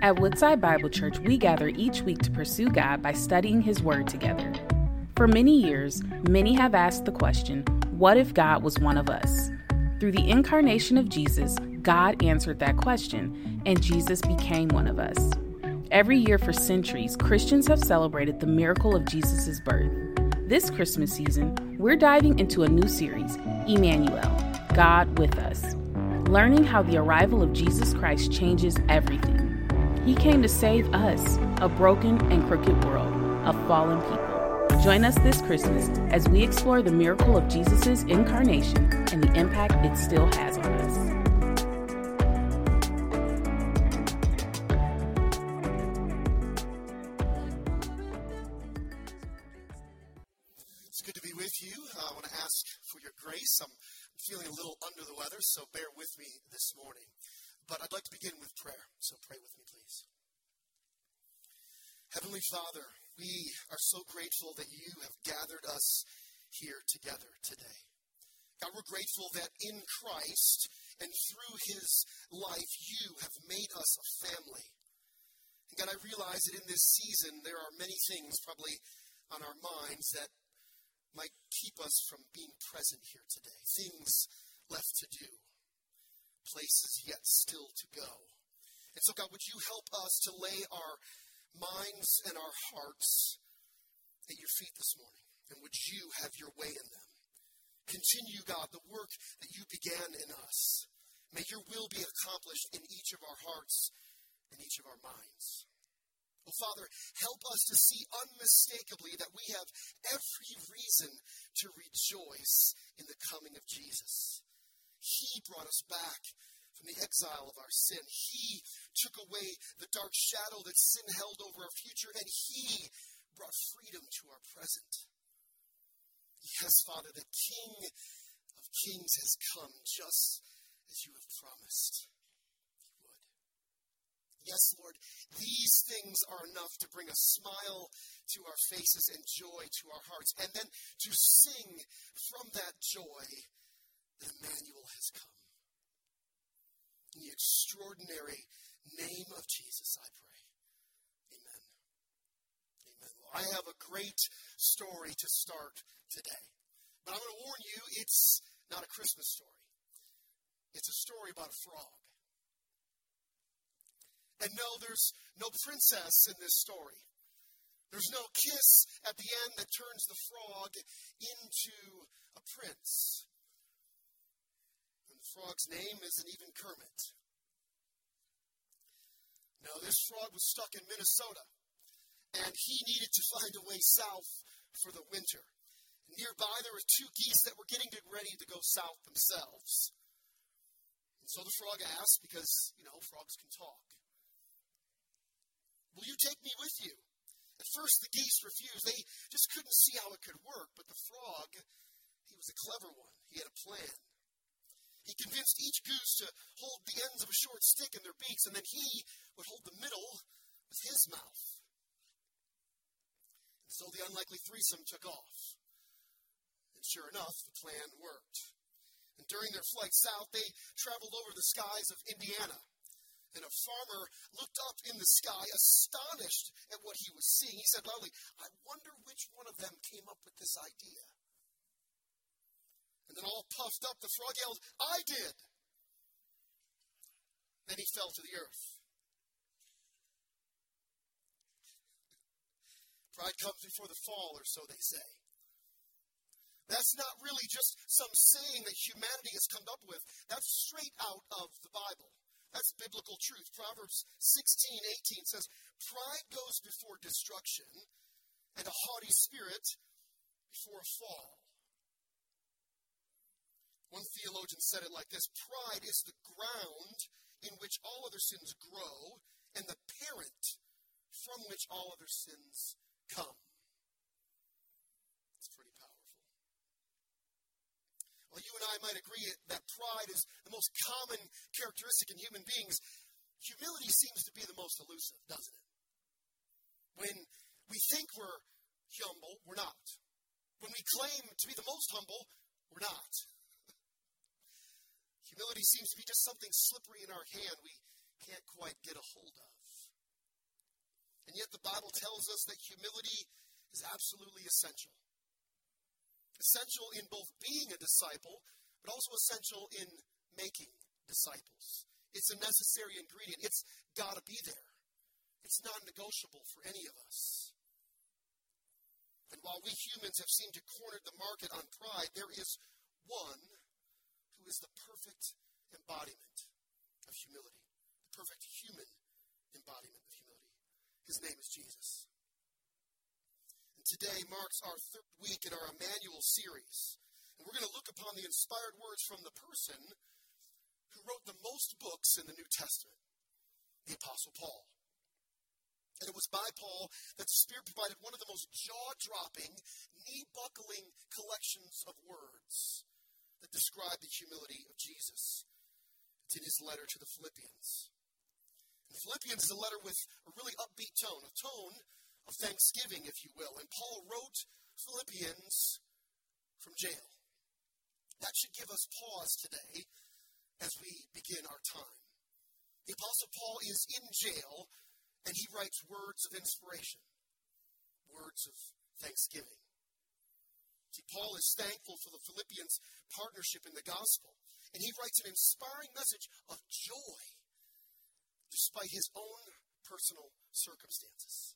At Woodside Bible Church, we gather each week to pursue God by studying His Word together. For many years, many have asked the question what if God was one of us? Through the incarnation of Jesus, God answered that question, and Jesus became one of us. Every year for centuries, Christians have celebrated the miracle of Jesus' birth. This Christmas season, we're diving into a new series, Emmanuel, God with us, learning how the arrival of Jesus Christ changes everything. He came to save us, a broken and crooked world, a fallen people. Join us this Christmas as we explore the miracle of Jesus' incarnation and the impact it still has on us. It's good to be with you. Uh, I want to ask for your grace. I'm feeling a little under the weather, so bear with me this morning. But I'd like to begin with prayer, so pray with me, please. Heavenly Father, we are so grateful that you have gathered us here together today. God, we're grateful that in Christ and through his life, you have made us a family. And God, I realize that in this season, there are many things probably on our minds that might keep us from being present here today. Things left to do, places yet still to go. And so, God, would you help us to lay our minds and our hearts at your feet this morning? And would you have your way in them? Continue, God, the work that you began in us. May your will be accomplished in each of our hearts and each of our minds. Oh, Father, help us to see unmistakably that we have every reason to rejoice in the coming of Jesus. He brought us back from the exile of our sin. He took away the dark shadow that sin held over our future, and He brought freedom to our present. Yes, Father, the King of Kings has come just as you have promised He would. Yes, Lord, these things are enough to bring a smile to our faces and joy to our hearts, and then to sing from that joy that Emmanuel has come. In the extraordinary name of Jesus, I pray. Amen. Amen. Well, I have a great story to start today. But I'm going to warn you, it's not a Christmas story. It's a story about a frog. And no, there's no princess in this story. There's no kiss at the end that turns the frog into a prince. The frog's name isn't even Kermit. No, this frog was stuck in Minnesota, and he needed to find a way south for the winter. Nearby, there were two geese that were getting ready to go south themselves. And so the frog asked, because, you know, frogs can talk, Will you take me with you? At first, the geese refused. They just couldn't see how it could work. But the frog, he was a clever one. He had a plan. He convinced each goose to hold the ends of a short stick in their beaks, and then he would hold the middle with his mouth. And so the unlikely threesome took off. And sure enough, the plan worked. And during their flight south, they traveled over the skies of Indiana. And a farmer looked up in the sky, astonished at what he was seeing. He said loudly, I wonder which one of them came up with this idea. And then, all puffed up, the frog yelled, I did. Then he fell to the earth. Pride comes before the fall, or so they say. That's not really just some saying that humanity has come up with. That's straight out of the Bible. That's biblical truth. Proverbs 16, 18 says, Pride goes before destruction, and a haughty spirit before a fall. One theologian said it like this Pride is the ground in which all other sins grow, and the parent from which all other sins come. It's pretty powerful. Well, you and I might agree that pride is the most common characteristic in human beings. Humility seems to be the most elusive, doesn't it? When we think we're humble, we're not. When we claim to be the most humble, we're not. Humility seems to be just something slippery in our hand we can't quite get a hold of. And yet the Bible tells us that humility is absolutely essential. Essential in both being a disciple, but also essential in making disciples. It's a necessary ingredient. It's got to be there. It's non negotiable for any of us. And while we humans have seemed to corner the market on pride, there is one is the perfect embodiment of humility, the perfect human embodiment of humility. His name is Jesus. And today marks our third week in our Emmanuel series. And we're going to look upon the inspired words from the person who wrote the most books in the New Testament, the Apostle Paul. And it was by Paul that the Spirit provided one of the most jaw dropping, knee buckling collections of words that describe the humility of Jesus. It's in his letter to the Philippians. And Philippians is a letter with a really upbeat tone, a tone of thanksgiving, if you will. And Paul wrote Philippians from jail. That should give us pause today as we begin our time. The Apostle Paul is in jail and he writes words of inspiration, words of thanksgiving. See, Paul is thankful for the Philippians' partnership in the gospel, and he writes an inspiring message of joy despite his own personal circumstances.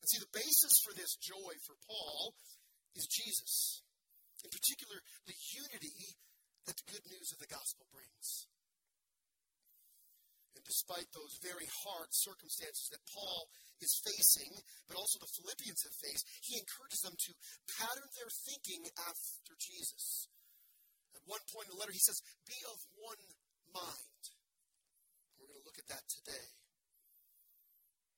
And see, the basis for this joy for Paul is Jesus. In particular, the unity that the good news of the gospel brings. And despite those very hard circumstances that Paul is facing, but also the Philippians have faced, he encourages them to pattern their thinking after Jesus. At one point in the letter, he says, Be of one mind. We're going to look at that today.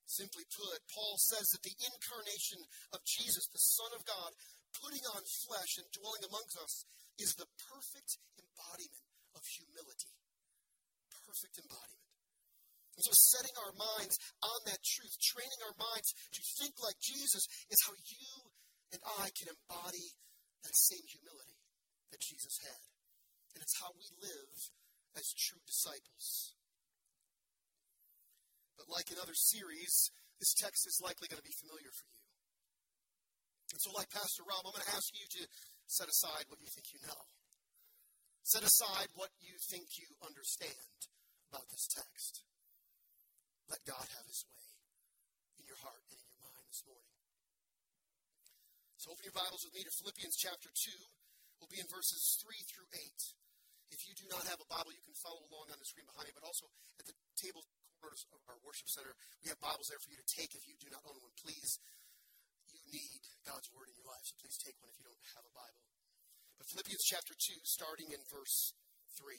Simply put, Paul says that the incarnation of Jesus, the Son of God, putting on flesh and dwelling amongst us, is the perfect embodiment of humility. Perfect embodiment. And so, setting our minds on that truth, training our minds to think like Jesus, is how you and I can embody that same humility that Jesus had. And it's how we live as true disciples. But like in other series, this text is likely going to be familiar for you. And so, like Pastor Rob, I'm going to ask you to set aside what you think you know. Set aside what you think you understand about this text. Let God have his way in your heart and in your mind this morning. So open your Bibles with me to Philippians chapter 2. We'll be in verses 3 through 8. If you do not have a Bible, you can follow along on the screen behind me, but also at the table corners of our worship center, we have Bibles there for you to take if you do not own one. Please, you need God's Word in your life, so please take one if you don't have a Bible. But Philippians chapter 2, starting in verse 3.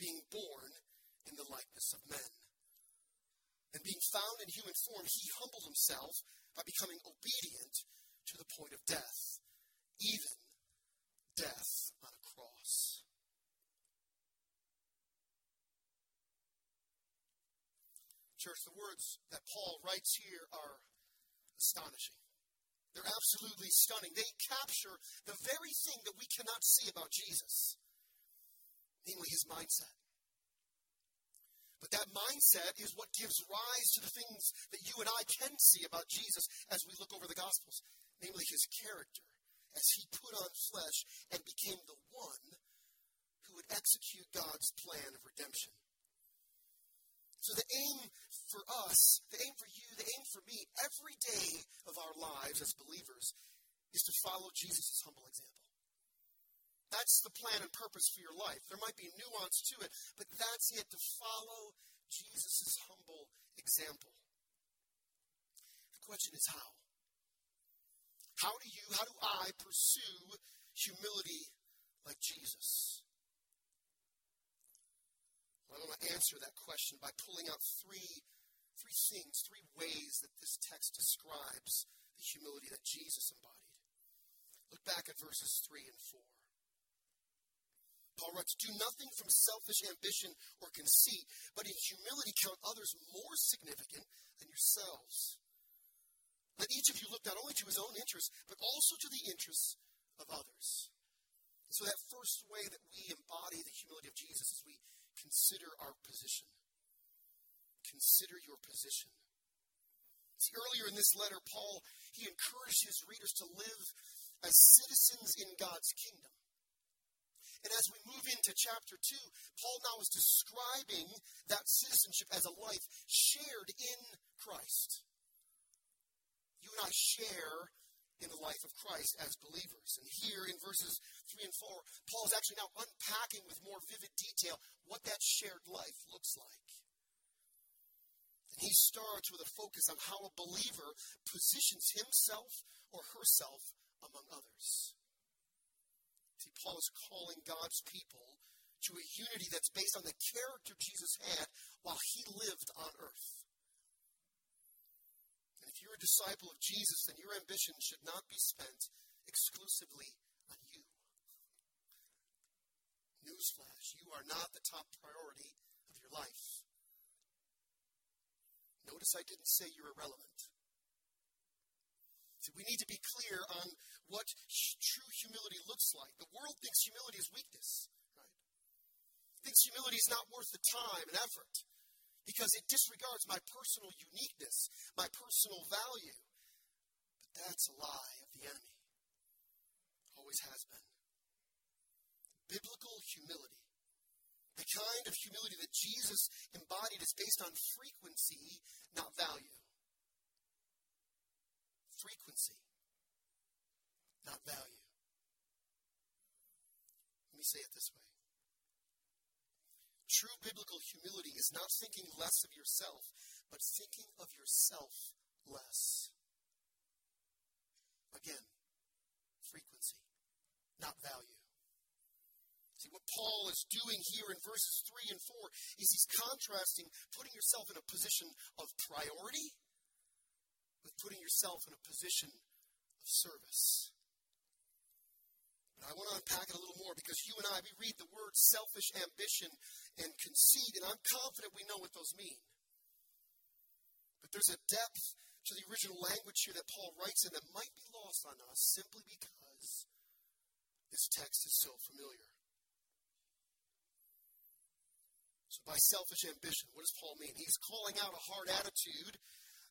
being born in the likeness of men. And being found in human form, he humbled himself by becoming obedient to the point of death, even death on a cross. Church, the words that Paul writes here are astonishing. They're absolutely stunning. They capture the very thing that we cannot see about Jesus namely his mindset. But that mindset is what gives rise to the things that you and I can see about Jesus as we look over the Gospels, namely his character, as he put on flesh and became the one who would execute God's plan of redemption. So the aim for us, the aim for you, the aim for me, every day of our lives as believers is to follow Jesus' humble example. That's the plan and purpose for your life. There might be nuance to it, but that's it to follow Jesus' humble example. The question is how? How do you, how do I pursue humility like Jesus? Well, I want to answer that question by pulling out three three things, three ways that this text describes the humility that Jesus embodied. Look back at verses 3 and 4. Paul writes, Do nothing from selfish ambition or conceit, but in humility count others more significant than yourselves. Let each of you look not only to his own interests, but also to the interests of others. And so, that first way that we embody the humility of Jesus is we consider our position. Consider your position. See, earlier in this letter, Paul, he encouraged his readers to live as citizens in God's kingdom. And as we move into chapter 2, Paul now is describing that citizenship as a life shared in Christ. You and I share in the life of Christ as believers. And here in verses 3 and 4, Paul is actually now unpacking with more vivid detail what that shared life looks like. And he starts with a focus on how a believer positions himself or herself among others. See, Paul is calling God's people to a unity that's based on the character Jesus had while he lived on earth. And if you're a disciple of Jesus, then your ambition should not be spent exclusively on you. Newsflash, you are not the top priority of your life. Notice I didn't say you're irrelevant. See, we need to be clear on what true humility looks like. The world thinks humility is weakness, right? thinks humility is not worth the time and effort because it disregards my personal uniqueness, my personal value. But that's a lie of the enemy. Always has been. Biblical humility, the kind of humility that Jesus embodied, is based on frequency, not value frequency, not value. Let me say it this way. True biblical humility is not thinking less of yourself, but thinking of yourself less. Again, frequency, not value. See, what Paul is doing here in verses 3 and 4 is he's contrasting putting yourself in a position of priority with putting yourself in a position of service. But I want to unpack it a little more because you and I, we read the word selfish ambition and conceit, and I'm confident we know what those mean. But there's a depth to the original language here that Paul writes in that might be lost on us simply because this text is so familiar. So, by selfish ambition, what does Paul mean? He's calling out a hard attitude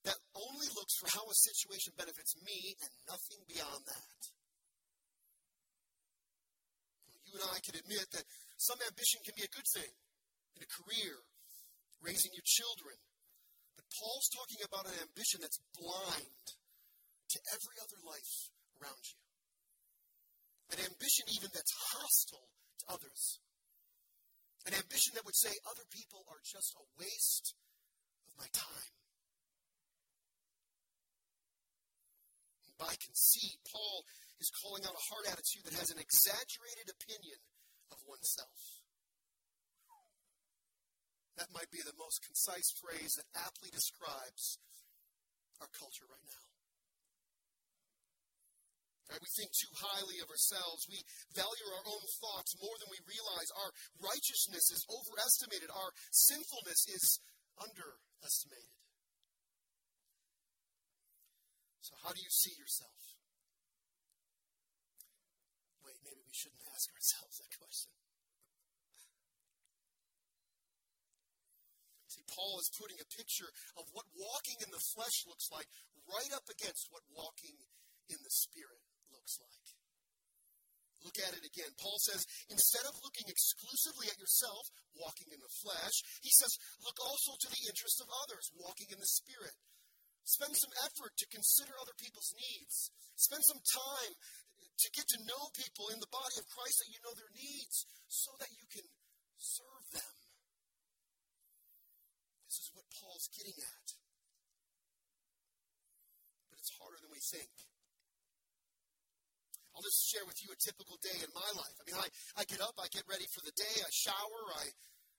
that only looks for how a situation benefits me and nothing beyond that. You and I can admit that some ambition can be a good thing in a career, raising your children. But Paul's talking about an ambition that's blind to every other life around you. An ambition even that's hostile to others. An ambition that would say other people are just a waste of my time. By conceit, Paul is calling out a heart attitude that has an exaggerated opinion of oneself. That might be the most concise phrase that aptly describes our culture right now. Right? We think too highly of ourselves. We value our own thoughts more than we realize. Our righteousness is overestimated. Our sinfulness is underestimated. So, how do you see yourself? Wait, maybe we shouldn't ask ourselves that question. See, Paul is putting a picture of what walking in the flesh looks like right up against what walking in the Spirit looks like. Look at it again. Paul says, instead of looking exclusively at yourself, walking in the flesh, he says, look also to the interests of others, walking in the Spirit. Spend some effort to consider other people's needs. Spend some time to get to know people in the body of Christ that you know their needs so that you can serve them. This is what Paul's getting at. But it's harder than we think. I'll just share with you a typical day in my life. I mean, I, I get up, I get ready for the day, I shower, I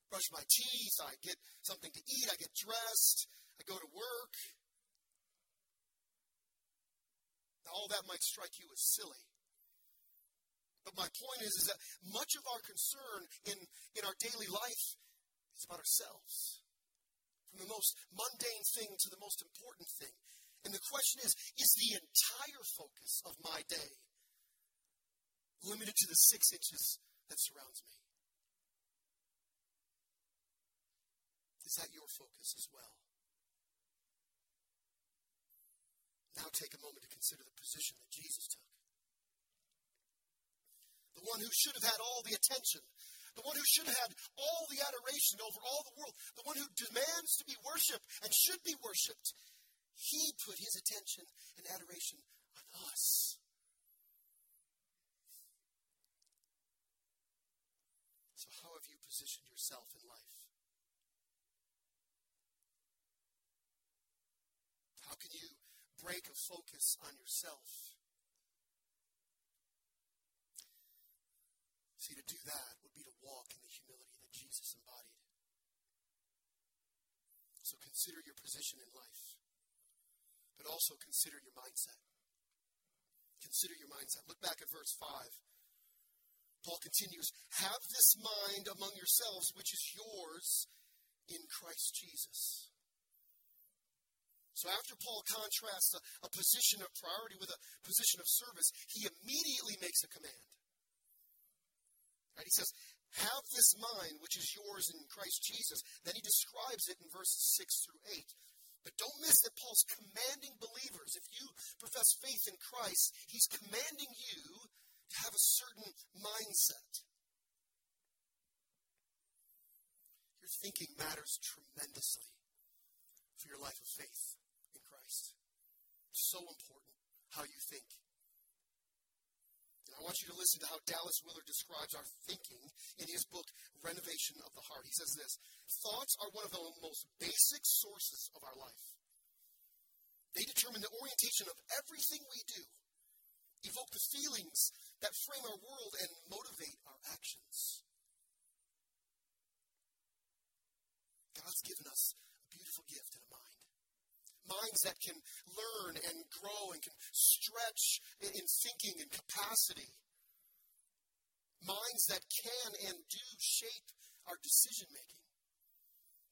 brush my teeth, I get something to eat, I get dressed, I go to work. All that might strike you as silly. But my point is, is that much of our concern in, in our daily life is about ourselves. From the most mundane thing to the most important thing. And the question is, is the entire focus of my day limited to the six inches that surrounds me? Is that your focus as well? Now take a moment to consider the position that Jesus took the one who should have had all the attention, the one who should have had all the adoration over all the world, the one who demands to be worshiped and should be worshiped. He put his attention and adoration on us. So, how have you positioned yourself in life? How can you break a focus on yourself? See, to do that would be to walk in the humility that Jesus embodied. So consider your position in life, but also consider your mindset. Consider your mindset. Look back at verse 5. Paul continues Have this mind among yourselves, which is yours in Christ Jesus. So after Paul contrasts a, a, position of priority with a position of service, he immediately makes a command. Right? He says, Have this mind which is yours in Christ Jesus. Then he describes it in verses 6 through 8. But don't miss that Paul's commanding believers. If you profess faith in Christ, he's commanding you to have a certain mindset. Your thinking matters tremendously for your life of faith Christ. so important how you think. And I want you to listen to how Dallas Willard describes our thinking in his book, Renovation of the Heart. He says this Thoughts are one of the most basic sources of our life. They determine the orientation of everything we do, evoke the feelings that frame our world, and motivate our actions. God's given us a beautiful gift in a minds that can learn and grow and can stretch in thinking and capacity. Minds that can and do shape our decision making.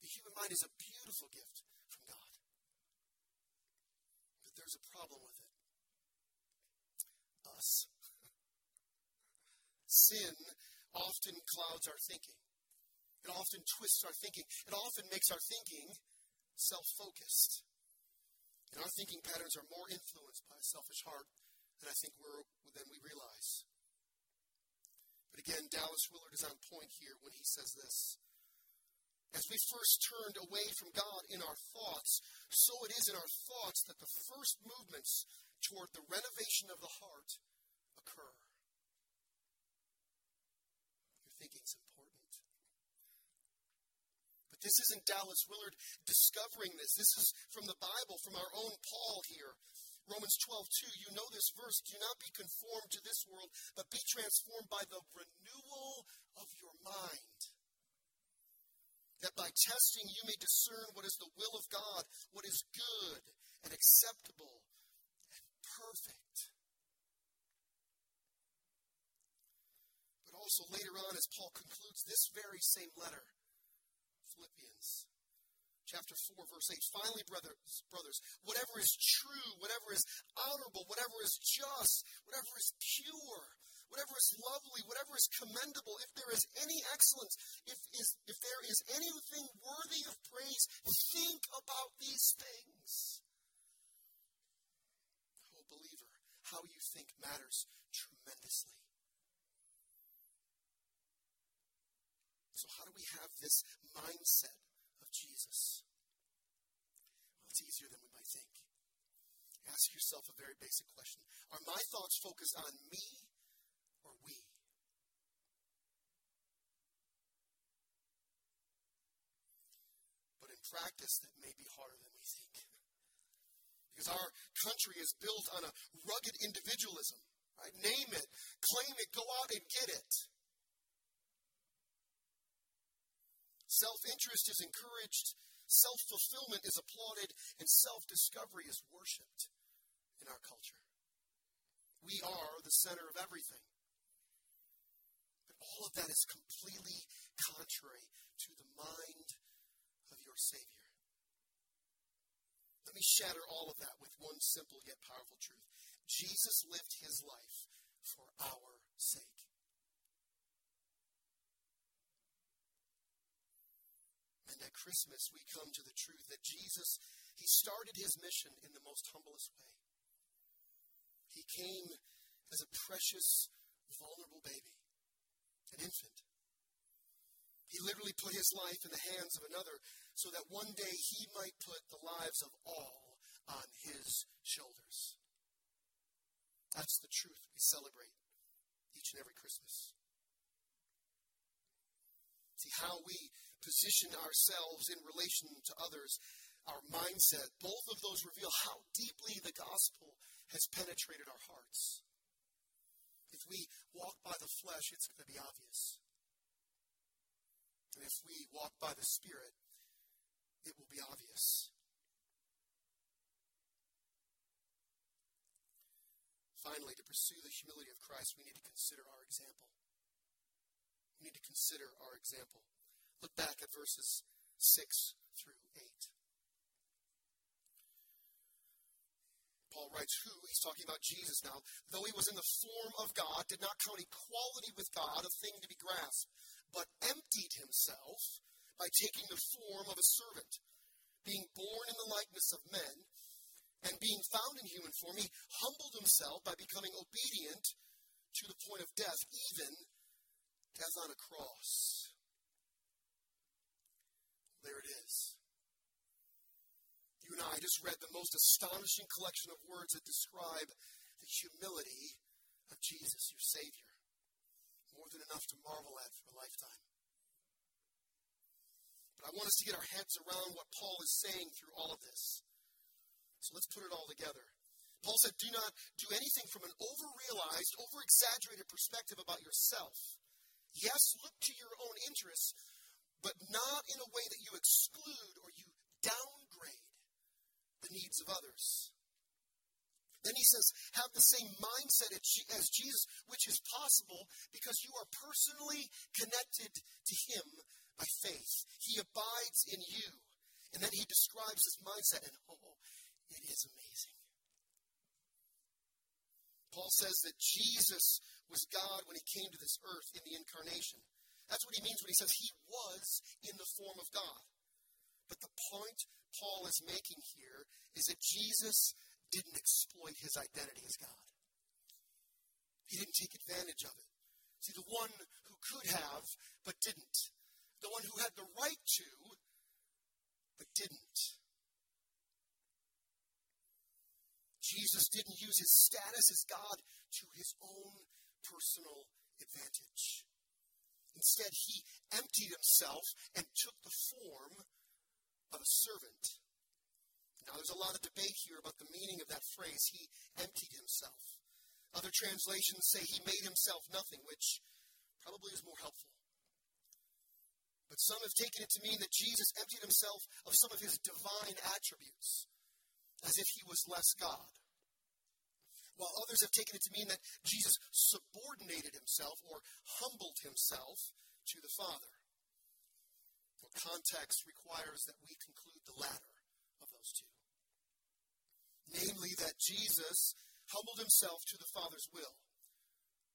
The human mind is a beautiful gift from God. But there's a problem with it. Us. Sin often clouds our thinking. It often twists our thinking. It often makes our thinking self focused. And our thinking patterns are more influenced by a selfish heart than I think we're than we realize. But again, Dallas Willard is on point here when he says this. As we first turned away from God in our thoughts, so it is in our thoughts that the first movements toward the renovation of the heart occur. Your thinking's this isn't Dallas Willard discovering this. This is from the Bible, from our own Paul here. Romans 12, 2. You know this verse. Do not be conformed to this world, but be transformed by the renewal of your mind. That by testing you may discern what is the will of God, what is good and acceptable and perfect. But also later on, as Paul concludes this very same letter, Philippians chapter 4 verse 8 finally brothers brothers whatever is true whatever is honorable whatever is just whatever is pure whatever is lovely whatever is commendable if there is any excellence if is if there is anything worthy of praise think about these things. Oh believer how you think matters tremendously So, how do we have this mindset of Jesus? Well, it's easier than we might think. Ask yourself a very basic question Are my thoughts focused on me or we? But in practice, that may be harder than we think. Because our country is built on a rugged individualism. Right? Name it, claim it, go out and get it. Self interest is encouraged, self fulfillment is applauded, and self discovery is worshiped in our culture. We are the center of everything. But all of that is completely contrary to the mind of your Savior. Let me shatter all of that with one simple yet powerful truth Jesus lived his life for our sake. At Christmas, we come to the truth that Jesus, he started his mission in the most humblest way. He came as a precious, vulnerable baby, an infant. He literally put his life in the hands of another so that one day he might put the lives of all on his shoulders. That's the truth we celebrate each and every Christmas. See, how we position ourselves in relation to others, our mindset, both of those reveal how deeply the gospel has penetrated our hearts. If we walk by the flesh, it's going to be obvious. And if we walk by the Spirit, it will be obvious. Finally, to pursue the humility of Christ, we need to consider our example. We need to consider our example. Look back at verses 6 through 8. Paul writes, Who, he's talking about Jesus now, though he was in the form of God, did not count equality with God a thing to be grasped, but emptied himself by taking the form of a servant, being born in the likeness of men, and being found in human form, he humbled himself by becoming obedient to the point of death, even death on a cross. There it is. You and I just read the most astonishing collection of words that describe the humility of Jesus, your Savior. More than enough to marvel at for a lifetime. But I want us to get our heads around what Paul is saying through all of this. So let's put it all together. Paul said, Do not do anything from an over-realized, over-exaggerated perspective about yourself. Yes, look to your own interests, but not in a way that you exclude or you downgrade the needs of others. Then he says, have the same mindset as Jesus, which is possible because you are personally connected to him by faith. He abides in you. And then he describes this mindset, and oh, oh, it is amazing. Paul says that Jesus was God when he came to this earth in the incarnation. That's what he means when he says he was in the form of God. But the point Paul is making here is that Jesus didn't exploit his identity as God. He didn't take advantage of it. See, the one who could have, but didn't. The one who had the right to, but didn't. Jesus didn't use his status as God to his own personal advantage. Instead, he emptied himself and took the form of a servant. Now, there's a lot of debate here about the meaning of that phrase, he emptied himself. Other translations say he made himself nothing, which probably is more helpful. But some have taken it to mean that Jesus emptied himself of some of his divine attributes, as if he was less God. While others have taken it to mean that Jesus subordinated himself or humbled himself to the Father. Well, context requires that we conclude the latter of those two. Namely, that Jesus humbled himself to the Father's will.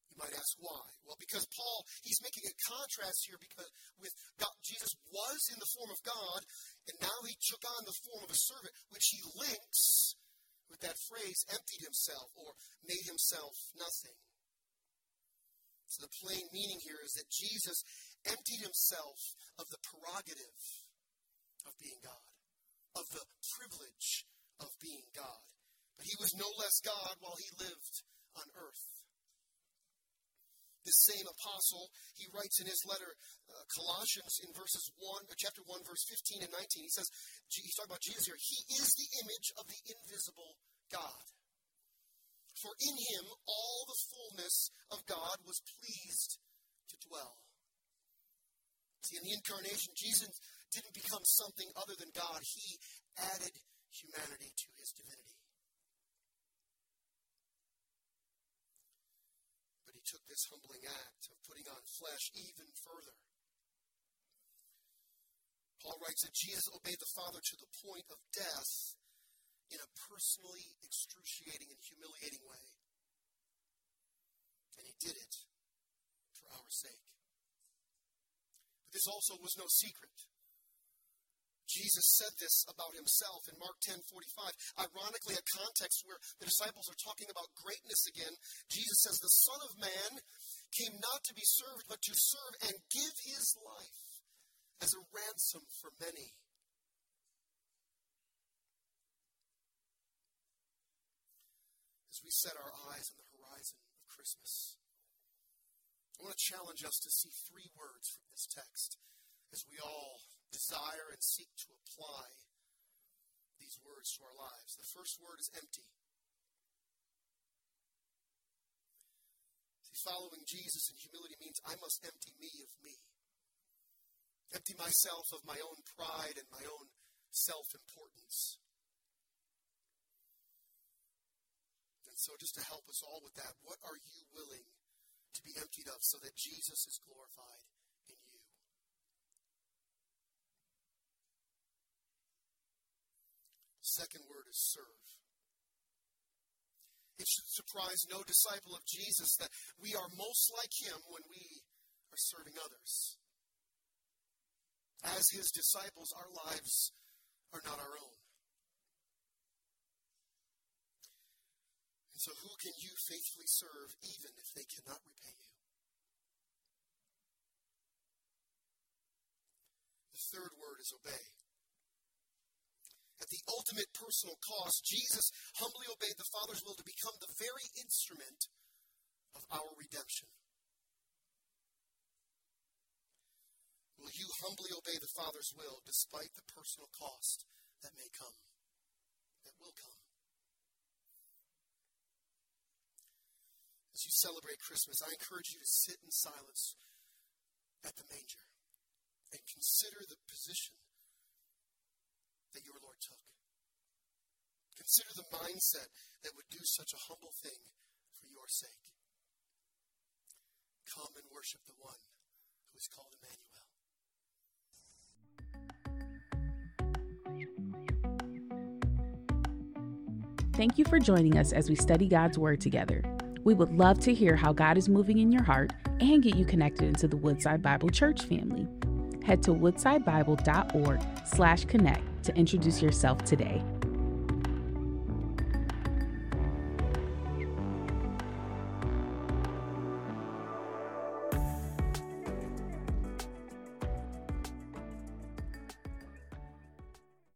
You might ask why. Well, because Paul, he's making a contrast here because with God, Jesus was in the form of God, and now he took on the form of a servant, which he links with that phrase, emptied himself or made himself nothing. So the plain meaning here is that Jesus emptied himself of the prerogative of being God, of the privilege of being God. But he was no less God while he lived on earth. This same apostle, he writes in his letter, uh, Colossians, in verses 1, uh, chapter 1, verse 15 and 19, he says, he's talking about Jesus here, he is the image of the invisible God. For in him all the fullness of God was pleased to dwell. See, in the incarnation, Jesus didn't become something other than God. He added humanity to his divinity. But took this humbling act of putting on flesh even further. Paul writes that Jesus obeyed the Father to the point of death in a personally excruciating and humiliating way. And he did it for our sake. But this also was no secret. Jesus said this about himself in Mark 10:45. Ironically, a context where the disciples are talking about greatness again, Jesus says, "The Son of Man came not to be served, but to serve and give his life as a ransom for many." As we set our eyes on the horizon of Christmas, I want to challenge us to see three words from this text as we all desire and seek to apply these words to our lives. The first word is empty. See, following Jesus in humility means I must empty me of me, empty myself of my own pride and my own self importance. And so, just to help us all with that, what are you willing to be emptied of so that Jesus is glorified? Second word is serve. It should surprise no disciple of Jesus that we are most like him when we are serving others. As his disciples, our lives are not our own. And so, who can you faithfully serve even if they cannot repay you? The third word is obey. At the ultimate personal cost, Jesus humbly obeyed the Father's will to become the very instrument of our redemption. Will you humbly obey the Father's will despite the personal cost that may come, that will come? As you celebrate Christmas, I encourage you to sit in silence at the manger and consider the position that your Lord took. Consider the mindset that would do such a humble thing for your sake. Come and worship the one who is called Emmanuel. Thank you for joining us as we study God's Word together. We would love to hear how God is moving in your heart and get you connected into the Woodside Bible Church family. Head to woodsidebible.org slash connect to introduce yourself today.